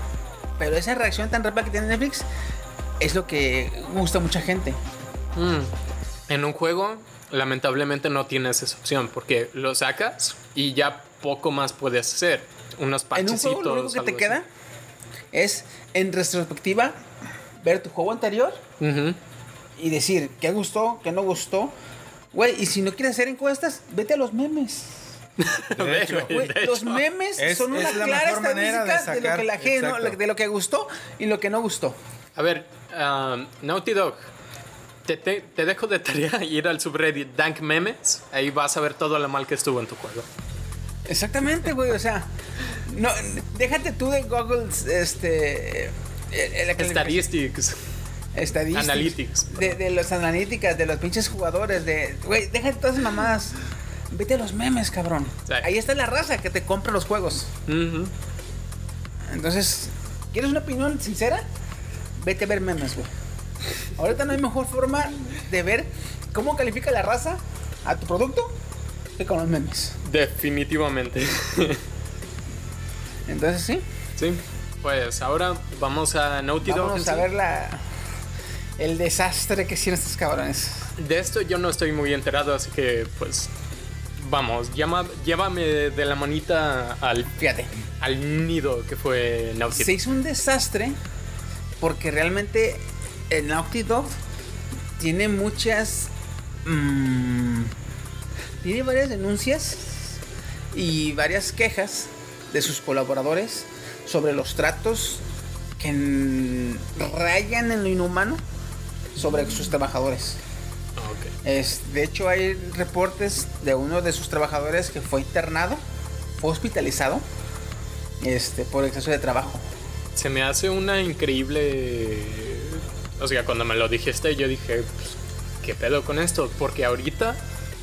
Pero esa reacción tan rápida que tiene Netflix es lo que gusta a mucha gente. Mm. En un juego, lamentablemente no tienes esa opción porque lo sacas y ya poco más puedes hacer. Unos En un parchecitos. juego, lo único que te queda es, en retrospectiva, ver tu juego anterior así. Ujú. y decir qué gustó, qué no gustó. Güey, y si no quieres hacer encuestas, vete a los memes. De hecho, Güey, De los hecho. memes Es- son una es la clara mejor manera de estadística de, lo sacar- que la gente, ¿no? de lo que gustó y lo que no gustó. A ver, um, Naughty Dog. Te, te- te dejo de tarea ir al subreddit Dank Memes. Ahí vas a ver todo lo mal que estuvo en tu juego. Exactamente, güey. O sea, no, déjate tú de Google, este. Statistics. Estadísticas. Analytics. De, de los analíticas, de los pinches jugadores, de. Güey, déjate todas esas mamadas. Vete a los memes, cabrón. Sí. Ahí está la raza que te compra los juegos. Entonces, ¿quieres una opinión sincera? Vete a ver memes, güey. Ahorita no hay mejor forma de ver cómo califica la raza a tu producto que con los memes. Definitivamente. Entonces sí, sí. Pues ahora vamos a Naughty Dog. vamos a ver la, el desastre que hicieron estos cabrones. De esto yo no estoy muy enterado, así que pues vamos, llama, llévame de la manita al, Fíjate, al nido que fue Naughty se hizo un desastre porque realmente el Naughty Dog tiene muchas. mm, tiene varias denuncias y varias quejas de sus colaboradores sobre los tratos que rayan en lo inhumano sobre sus trabajadores. Es, de hecho, hay reportes de uno de sus trabajadores que fue internado, fue hospitalizado este, por exceso de trabajo. Se me hace una increíble... O sea, cuando me lo dijiste yo dije, pues, ¿qué pedo con esto? Porque ahorita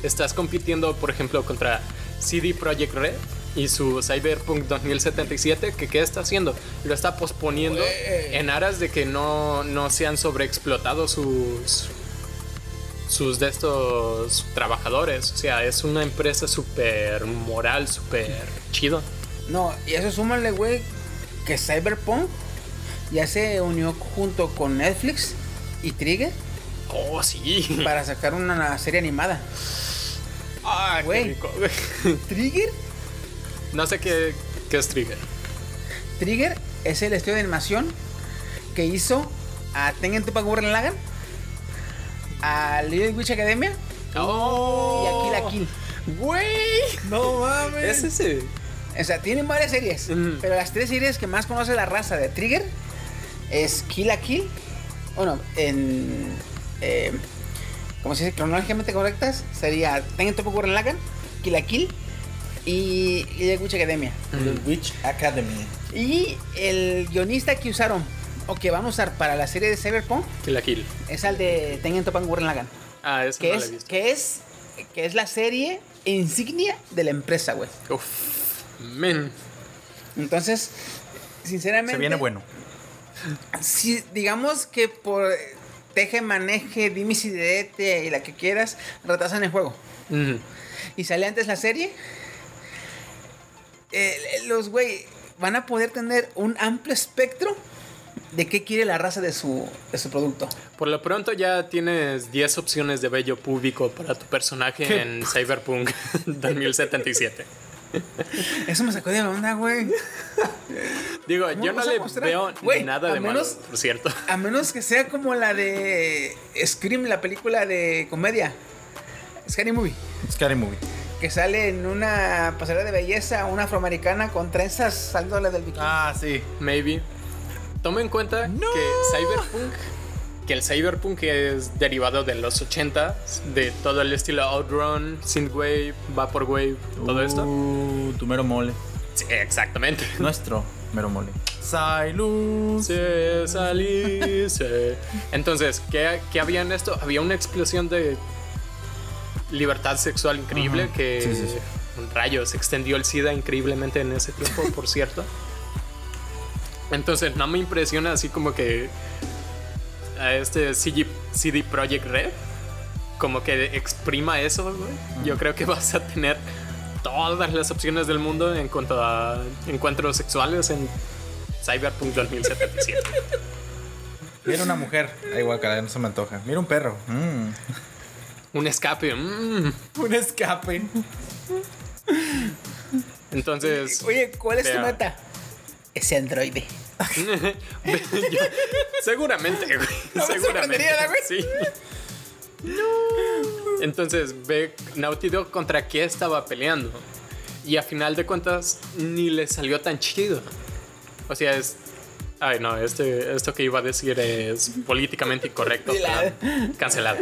estás compitiendo, por ejemplo, contra CD Projekt Red y su Cyberpunk 2077, que ¿qué está haciendo? Lo está posponiendo en aras de que no, no sean sobreexplotados sus sus de estos trabajadores. O sea, es una empresa súper moral, súper chido. No, y eso súmale, güey, que Cyberpunk ya se unió junto con Netflix y Trigger Oh, sí. para sacar una serie animada. Ah, qué Güey. Trigger, No sé qué, qué es Trigger. Trigger es el estudio de animación que hizo a Tengen Gurren Lagann, a Little Witch Academia Oh. y a Kill la Kill. Güey. No mames. Es ese. O sea, tienen varias series, pero las tres series que más conoce la raza de Trigger es Kill la Kill. Bueno, en. Eh, como se dice cronológicamente correctas, sería Tengen Toppa Gurren Lagann, Kill la Kill y Little Witch Academia. The Witch Academy. Y el guionista que usaron, o que van a usar para la serie de Cyberpunk, Kill la Kill. es el de Tengen Toppa Gurren Lagann. Ah, eso Que no he es, visto. que es, que es la serie insignia de la empresa, güey. Uf. Men. Entonces, sinceramente. Se viene bueno. Si digamos que por teje, maneje, dimis y direte y la que quieras, retrasan el juego. Y sale antes la serie. eh, los güey van a poder tener un amplio espectro de qué quiere la raza de su, de su producto. Por lo pronto ya tienes 10 opciones de bello público para tu personaje en Cyberpunk 2077. Eso me sacó de onda, güey. Digo, ¿Cómo yo no le mostrar? veo Güey, nada de menos- malo, por cierto. A menos que sea como la de Scream, la película de comedia. Scary Movie. Scary Movie. Que sale en una pasarela de belleza, una afroamericana con trenzas saliéndole del bikini. Ah, sí. Maybe. Toma en cuenta que Cyberpunk, que el Cyberpunk es derivado de los 80, de todo el estilo Outrun, Synthwave, Vaporwave, todo esto. Uh, tu mero mole. Sí, exactamente. Nuestro mero mole. Se salice. Entonces, ¿qué, ¿qué había en esto? Había una explosión de libertad sexual increíble que Sí, sí, sí. un rayo se extendió el SIDA increíblemente en ese tiempo, por cierto. Entonces, no me impresiona así como que a este CG CD Projekt Red como que exprima eso, güey. Yo creo que vas a tener todas las opciones del mundo en cuanto a encuentros sexuales en Cyberpunk 2077. Mira una mujer. Ay, guacala, no se me antoja. Mira un perro. Mm. Un escape. mm. Un escape. Entonces. Oye, ¿cuál es tu meta? Ese androide. Yo- seguramente, güey. No me seguramente. sorprendería, güey. Sí. Entonces, ve Naughty Dog contra qué estaba peleando. Y a final de cuentas, ni le salió tan chido. O sea, es. Ay, no, este, esto que iba a decir es políticamente incorrecto. Cancelado.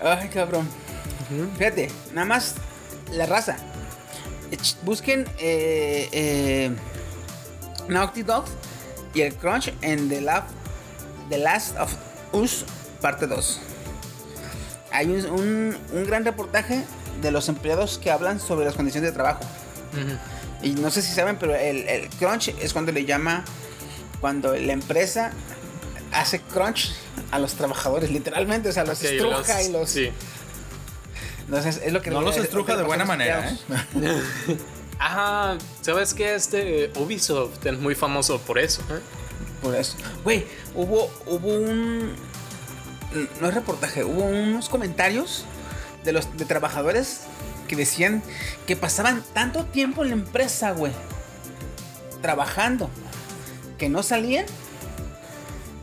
Ay, cabrón. Fíjate, nada más la raza. Busquen eh, eh, Naughty Dog y el Crunch en The, La- The Last of Us parte 2. Hay un, un- un gran reportaje de los empleados que hablan sobre las condiciones de trabajo. Y no sé si saben, pero el, el crunch es cuando le llama cuando la empresa hace crunch a los trabajadores, literalmente, o sea, los Ok, estruja los- y los. Sí. Entonces, es lo que No los es lo estruja de buena manera, ¿eh? Ajá, ¿sabes qué? Este Ubisoft es muy famoso por eso. ¿eh? Por eso. Güey, hubo, hubo un. No es reportaje, hubo unos comentarios de los de trabajadores que decían que pasaban tanto tiempo en la empresa, güey. Trabajando. Que no salían.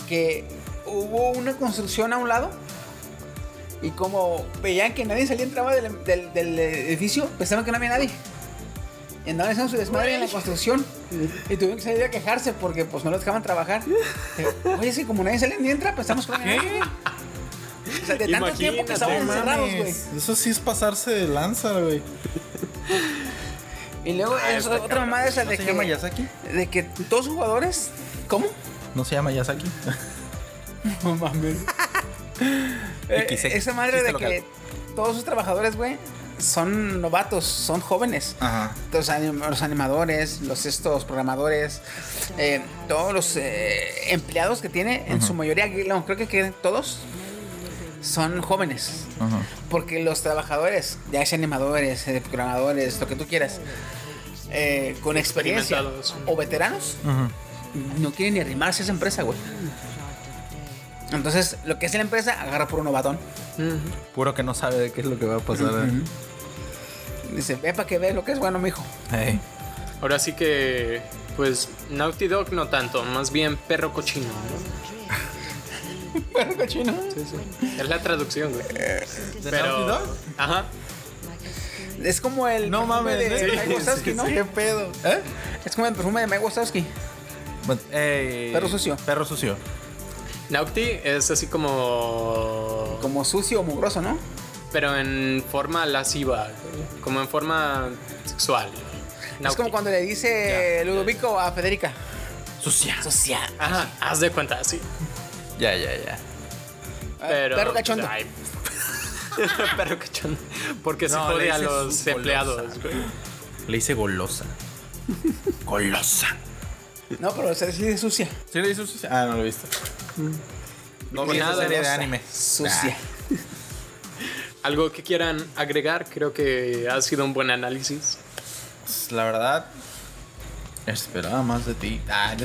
Que hubo una construcción a un lado. Y como veían que nadie salía y entraba del, del- del edificio, pensaban que no había nadie. Y andaban haciendo su desmadre en la construcción. Y tuvieron que salir a quejarse porque pues no los dejaban trabajar. Eh, Oye, es que como nadie sale ni entra, pensamos que no había nadie. O sea, de tanto tiempo que No encerrados, güey. Eso sí es pasarse de lanza, güey. Y luego es está otra cabrón. mamada esa ¿No de se que, llama Yasaki? de que todos los jugadores. ¿Cómo? ¿No se llama Yasaki? No mames. Eh, esa madre de local. que todos sus trabajadores, güey, son novatos, son jóvenes. Ajá. Los, anim- los animadores, los estos programadores, eh, todos los eh, empleados que tiene, en su mayoría, no, creo que, todos son jóvenes. Ajá. Porque los trabajadores, ya sea animadores, eh, programadores, lo que tú quieras, eh, con experiencia o veteranos, no quieren ni arrimarse a esa empresa, güey. Entonces, lo que hace la empresa, agarra por un novatón. Puro que no sabe de qué es lo que va a pasar. ¿eh? Dice, ve para que veas lo que es bueno, mijo. Ey. Ahora sí que, pues, Naughty Dog no tanto, más bien perro cochino. ¿no? Perro cochino. Sí, sí. Es la traducción, güey. ¿De Pero, Naughty Dog? ajá. Es como el No perfume mames, de ¿eh? Mike Wazowski, ¿no? ¿Qué pedo? ¿Eh? Es como el perfume de Mike Wazowski. Ey, Perro sucio. Perro sucio. Naughty es así como. Como sucio o mugroso, ¿no? Pero en forma lasciva, como en forma sexual. Es como cuando le dice Ludovico a Federica. Sucia. Sucia. Ajá, haz de cuenta, así. Ya, ya, ya. Pero, Perro cachondo. ay. perro cachondo. Porque se No, le jode a dice los empleados, golosa. Le hice golosa. golosa. No, pero se dice sucia. ¿Sí le hizo sucia? Ah, no lo he visto. No vi esa nada, serie de anime. Sucia. Algo que quieran agregar, creo que ha sido un buen análisis. Ah, La verdad, esperaba más de ti. Ah.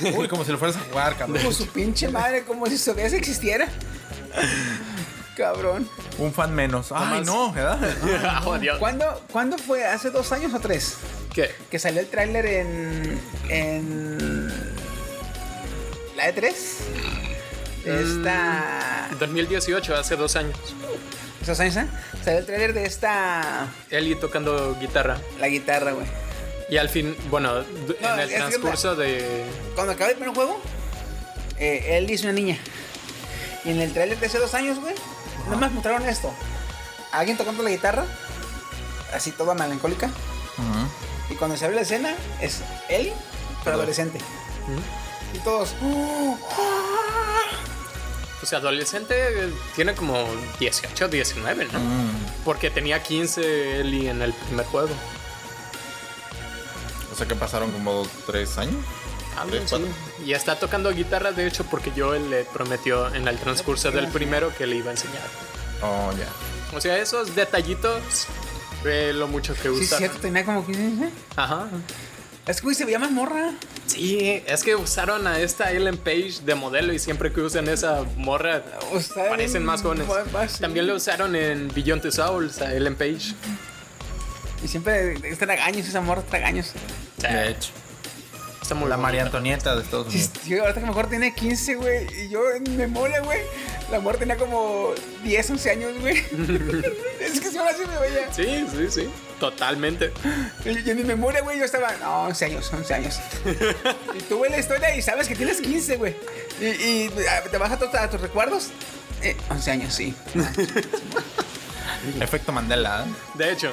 Uy, como si lo fueras a jugar, cabrón. Como su pinche madre, como si su vez existiera. Cabrón. Un fan menos. Ay, no, ¿verdad? Oh, Dios. ¿Cuándo, ¿Cuándo fue? ¿Hace dos años o tres? ¿Qué? Que salió el tráiler en. en. la E E3. Esta. 2018, hace dos años. ¿Esos años, eh? Salió el tráiler de esta. Eli tocando guitarra. La guitarra, güey. Y al fin, bueno, No, en el es que transcurso de. Cuando acaba el primer juego, eh, él hizo una niña. Y en el tráiler de hace dos años, güey, nada más mostraron esto. Alguien tocando la guitarra, así toda melancólica. Y cuando se abre la escena, es Ellie, pero adolescente. Y todos. "Oh, ah". Pues adolescente eh, tiene como 18, 19, ¿no? Porque tenía 15 Eli en el primer juego. O sea que pasaron como tres años. Algo Tres, así. cuatro. Y está tocando guitarra, de hecho, porque yo le prometió en el transcurso del primero que le iba a enseñar. Oh, ya. O sea, esos detallitos, ve lo mucho que Sí, es usa. cierto, tenía como 15. ¿eh? Ajá. Es que, güey, se veía más morra. Sí, es que usaron a esta Ellen Page de modelo y siempre que usan esa morra O sea, parecen más jóvenes. más- También lo usaron en Beyond the Souls a Ellen Page. Y siempre es tragaños, esa morra tragaños. De hecho. Está muy La bonita. María Antonieta de Estados Sí, Unidos. sí, ahorita que mejor tiene 15, güey. Y yo en memoria, güey. La mujer tenía como 10, 11 años, güey. es que si ahora sí me veía. Sí, sí, sí. Totalmente. Y, y en mi memoria, güey, yo estaba, no, 11 años, 11 años. y tú ves la historia y sabes que tienes 15, güey. Y, y, ah, te vas a, tus- a tus recuerdos. Eh, 11 años, sí. Efecto Mandela. ¿eh? De hecho,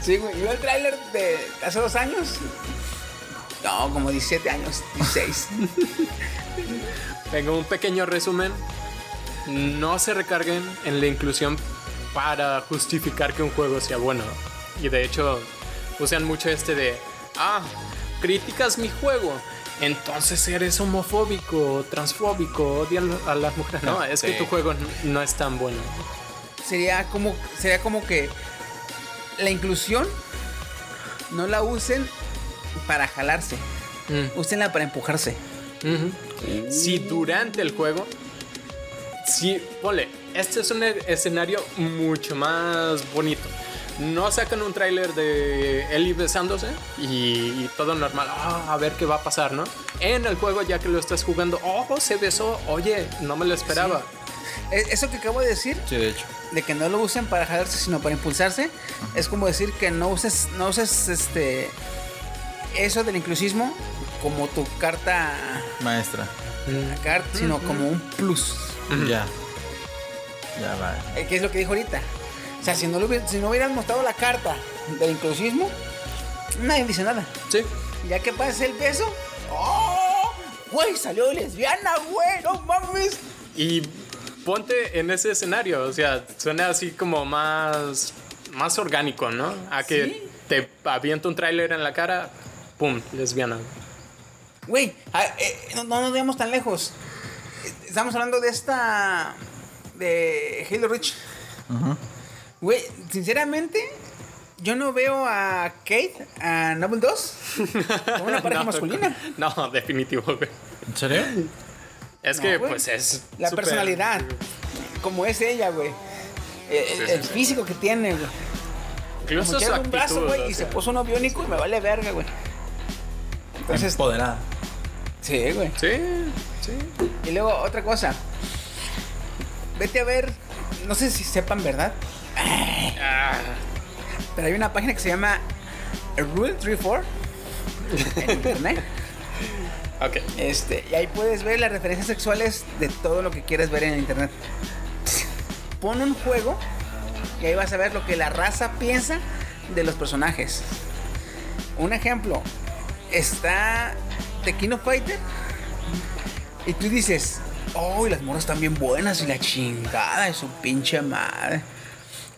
Sí, güey. Yo el tráiler de hace dos años. No, como 17 años, 16. Venga, un pequeño resumen. No se recarguen en la inclusión para justificar que un juego sea bueno. Y de hecho, usan mucho este de, ah, criticas mi juego entonces eres homofóbico, transfóbico, odian a las mujeres. No, es que tu juego no es tan bueno. Sería como, sería como que la inclusión no la usen para jalarse, Mm. úsenla para empujarse. Si durante el juego, si, ponle, este es un e- escenario mucho más bonito. No sacan un tráiler de Ellie besándose y, y todo normal. Ah, a ver qué va a pasar, ¿no? En el juego, ya que lo estás jugando, oh, se besó. Oye, no me lo esperaba. E- Eso que acabo de decir, Sí, de hecho. de que no lo usen para jalarse, sino para impulsarse, es como decir que no uses, no uses este eso del inclusismo como tu carta, Maestra. carta sino como un plus. Ya. Ya va. Eh, ¿Qué es lo que dijo ahorita? O sea, si no, lo si no hubieran mostrado la carta del inclusismo, nadie dice nada. Sí. Ya que pasa el beso, ¡oh! Güey, salió lesbiana, güey, no mames. Y ponte en ese escenario, o sea, suena así como más, más orgánico, ¿no? A que Sí. te avienta un tráiler en la cara, pum, lesbiana. Güey, ah, eh, no, no nos veamos tan lejos. Estamos hablando de esta. de Halo Reach. Güey, sinceramente, yo no veo a Kate, a Noble 2, como una pareja No, masculina. No, definitivo, güey. ¿En serio? Es No, que, pues, es. La personalidad, como es ella, güey. Sí, el, sí, el sí. físico que tiene, güey. Incluso su tiene un brazo, actitud. güey, o y se puso uno biónico y me vale verga, güey. Entonces, Empoderada. sí, güey. Sí, sí. Y luego, otra cosa. Vete a ver, no sé si sepan, ¿verdad? Ah, Pero hay una página que se llama Rule 34 en internet. ok. Este, y ahí puedes ver las referencias sexuales de todo lo que quieres ver en internet. Pon un juego y ahí vas a ver lo que la raza piensa de los personajes. Un ejemplo, está of Fighter y tú dices, oh, y las morras están bien buenas y la chingada de su pinche madre.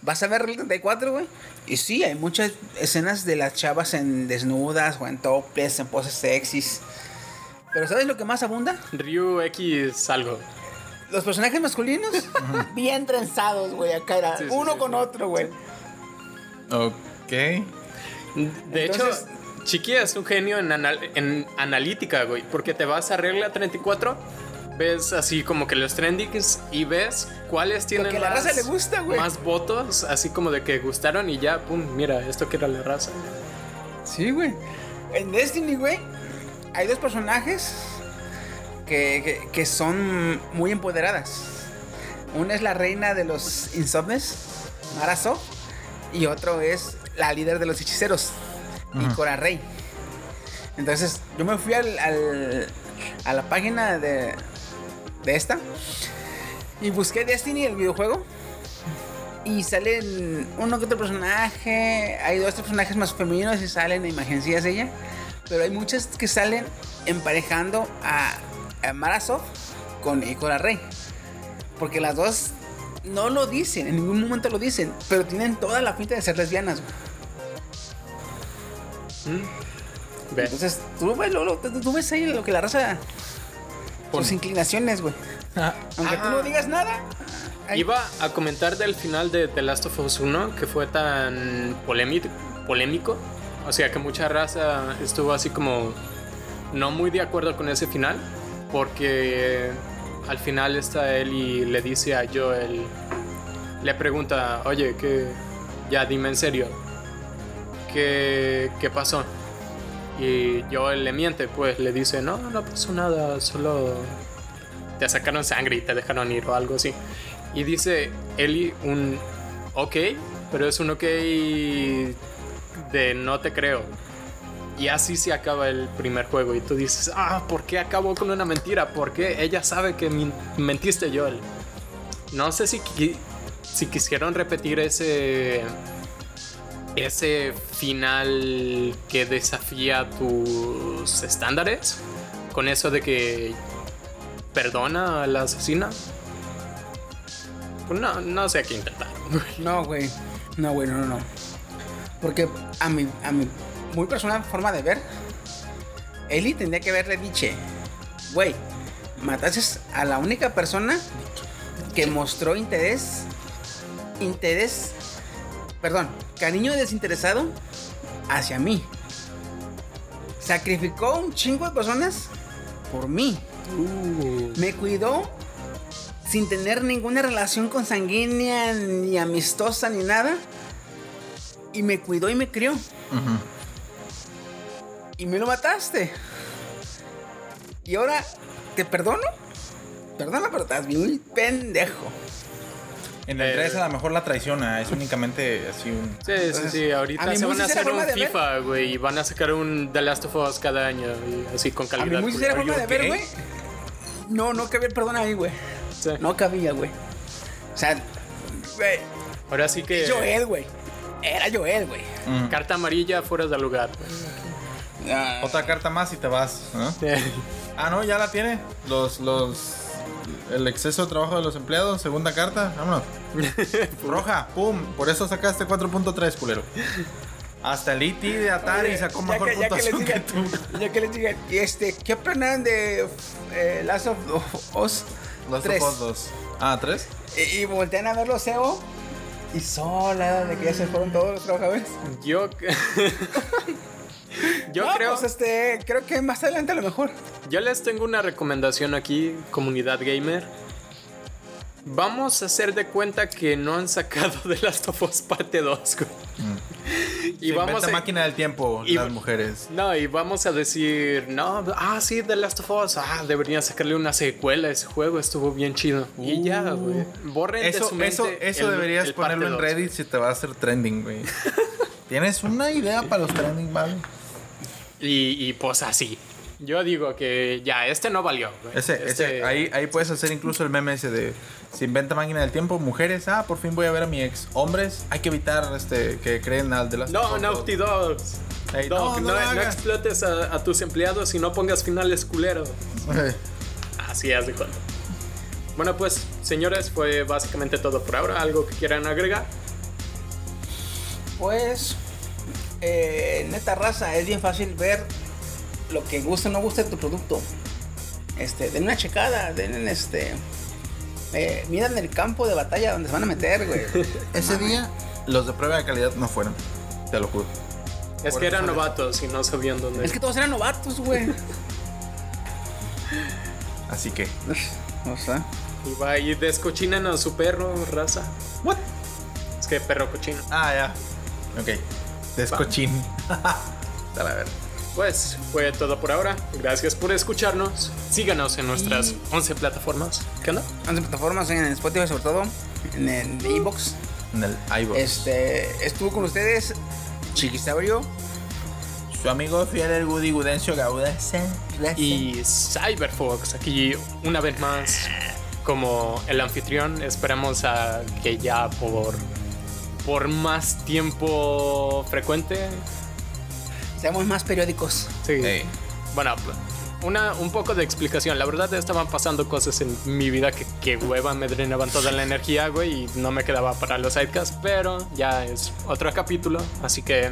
Vas a ver el 34, güey. Y sí, hay muchas escenas de las chavas en desnudas o en toples, en poses sexys. Pero ¿sabes lo que más abunda? Ryu X algo. Los personajes masculinos bien trenzados, güey, acá era Sí, sí, uno sí, con sí. otro, güey. Ok. De Entonces- hecho, Chiqui es un genio en, anal- en analítica, güey. Porque te vas a regla 34, ves así como que los trendings y ves cuáles tienen la más, raza le gusta, güey. más votos, así como de que gustaron y ya, pum, mira, esto que era la raza. Sí, güey. En Destiny, güey, hay dos personajes que, que- que son muy empoderadas. Una es la reina de los insomnes, Mara Sof, y otro es la líder de los hechiceros, Ikora Rey. Entonces, yo me fui al, al- a la página de, de esta y busqué Destiny, el videojuego. Y salen uno que otro personaje. Hay dos tres personajes más femeninos y salen imagencillas de ella. Pero hay muchas que salen emparejando a, a Marasov con Ikora Rey. Porque las dos no lo dicen, en ningún momento lo dicen. Pero tienen toda la pinta de ser lesbianas. güey. Ve. Entonces, tú ves, lo- lo- tú- tú ves ahí lo que la raza. Sus Pon. inclinaciones, güey. Aunque tú no digas nada. ahí- Iba a comentar del final de The Last of Us 1 que fue tan polémico, polémico. O sea que mucha raza estuvo así como no muy de acuerdo con ese final. Porque al final está él y le dice a Joel, le pregunta, oye, que ya dime en serio, ¿qué, qué pasó? Y Joel le miente, pues le dice, no, no pasó nada, solo te sacaron sangre y te dejaron ir o algo así. Y dice Eli un ok, pero es un ok de no te creo. Y así se acaba el primer juego. Y tú dices, ah, ¿por qué acabó con una mentira? ¿Por qué ella sabe que mentiste, Joel? No sé si, qui- si quisieron repetir ese. Ese final que desafía tus estándares. Con eso de que perdona a la asesina. Pues no, no sé qué intentar. No, güey. No, güey, no, no, no. Porque a mi, a mi muy personal forma de ver, Eli tendría que haberle dicho, güey, mataste a la única persona que mostró interés, interés, perdón, cariño desinteresado hacia mí. Sacrificó un chingo de personas por mí. Me cuidó sin tener ninguna relación consanguínea, ni amistosa, ni nada. Y me cuidó y me crió. Y me lo mataste. Y ahora, ¿te perdono? Perdona, pero estás bien pendejo. En el Eh, 3 a lo mejor la traiciona, es únicamente así un... Sí, sí, sí. a Ahorita se van a hacer un FIFA, güey. Y van a sacar un The Last of Us cada año. Y así con A mi calidad. muy sincera forma de ver, güey. No, no cabía el perdón ahí, güey. Sí. No cabía, güey. O sea, güey. Ahora sí que. Es Joel, güey. Era Joel, güey. Carta amarilla fuera de lugar. güey. Ah, Otra carta más y te vas, ¿no? Eh, Ah, no, ya la tiene. Los, los... El exceso de trabajo de los empleados, segunda carta, vámonos. Roja, pum. Por eso sacaste 4.3, culero. Hasta el IT de Atari sacó ya mejor que, que puntuación que digan, tú. ya que les digan, y este, ¿qué opinan de eh, Last of Us Los 3? ojos dos. Ah, ¿tres? Y, y voltean a ver los SEO y sola de que ya se fueron todos los trabajadores. yo. yo No, creo. pues, este, creo que más adelante a lo mejor. Yo les tengo una recomendación aquí, comunidad gamer. Vamos a hacer de cuenta que no han sacado de Last of Us parte 2. güey. Y Se vamos a... máquina del tiempo, y- las mujeres. No, y vamos a decir, no, ah, sí, The Last of Us, ah, deberían sacarle una secuela a ese juego, estuvo bien chido. y ya, güey. Borren de Eso, su mente eso, eso el- deberías el ponerlo en. Reddit si te va a hacer trending, güey. ¿Tienes una idea para los trending, vale? Y, y pues así. Yo digo que ya, este no valió. güey. Ese, Este- ese, ahí, ahí puedes hacer incluso el meme ese de se inventa máquina del tiempo, mujeres, ah, por fin voy a ver a mi ex. Hombres, hay que evitar este que creen al de las No, Naughty Dogs. Dog, no, no, no no explotes a, a tus empleados y no pongas finales culeros. Así es de cuenta. Bueno, pues, señores, fue básicamente todo por ahora. ¿Algo que quieran agregar? Pues, eh, neta raza, es bien fácil ver lo que gusta o no gusta de tu producto. Este, den una checada, den este. Eh, miran el campo de batalla donde se van a meter, güey. Ese día los de prueba de calidad no fueron, te lo juro. Es que eran novatos y no sabían dónde. Es que todos eran novatos, güey. Así que O sea, Y va y descochinan a su perro, raza. ¿What? Es que perro cochino. Ah, ya. Ok. Descochín. Está la verga. Pues fue todo por ahora. Gracias por escucharnos. Síganos en nuestras 11 plataformas. ¿Qué onda? 11 plataformas en Spotify sobre todo, en el Ebox. En el iVoox. Este, estuvo con ustedes Chiquisaurio. Su amigo fiel el Woody Gudencio Gauda. Y Cyberfox aquí una vez más como el anfitrión. Esperamos a que ya por, por más tiempo frecuente. Seamos más periódicos. Sí. Bueno, una, un poco de explicación. La verdad estaban pasando cosas en mi vida que, que hueva me drenaban toda la energía, güey, y no me quedaba para los sidecasts, pero ya es otro capítulo, así que...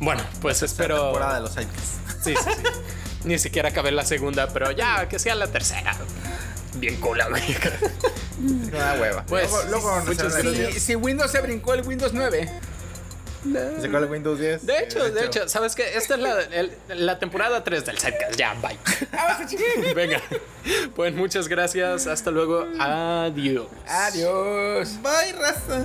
Bueno, pues espero... temporada de los Sidekicks. Sí, sí, sí. Ni siquiera acabé la segunda, pero ya, que sea la tercera. Bien cool, güey. Una hueva. Pues, luego, luego. Si, si Windows se brincó el Windows 9. ¿Se cuál el Windows 10? De hecho, de hecho, ¿sabes qué? Esta es la, el- la temporada 3 del sidecast. Ya, bye. Venga. Pues muchas gracias. Hasta luego. Adiós. Adiós. Bye, raza.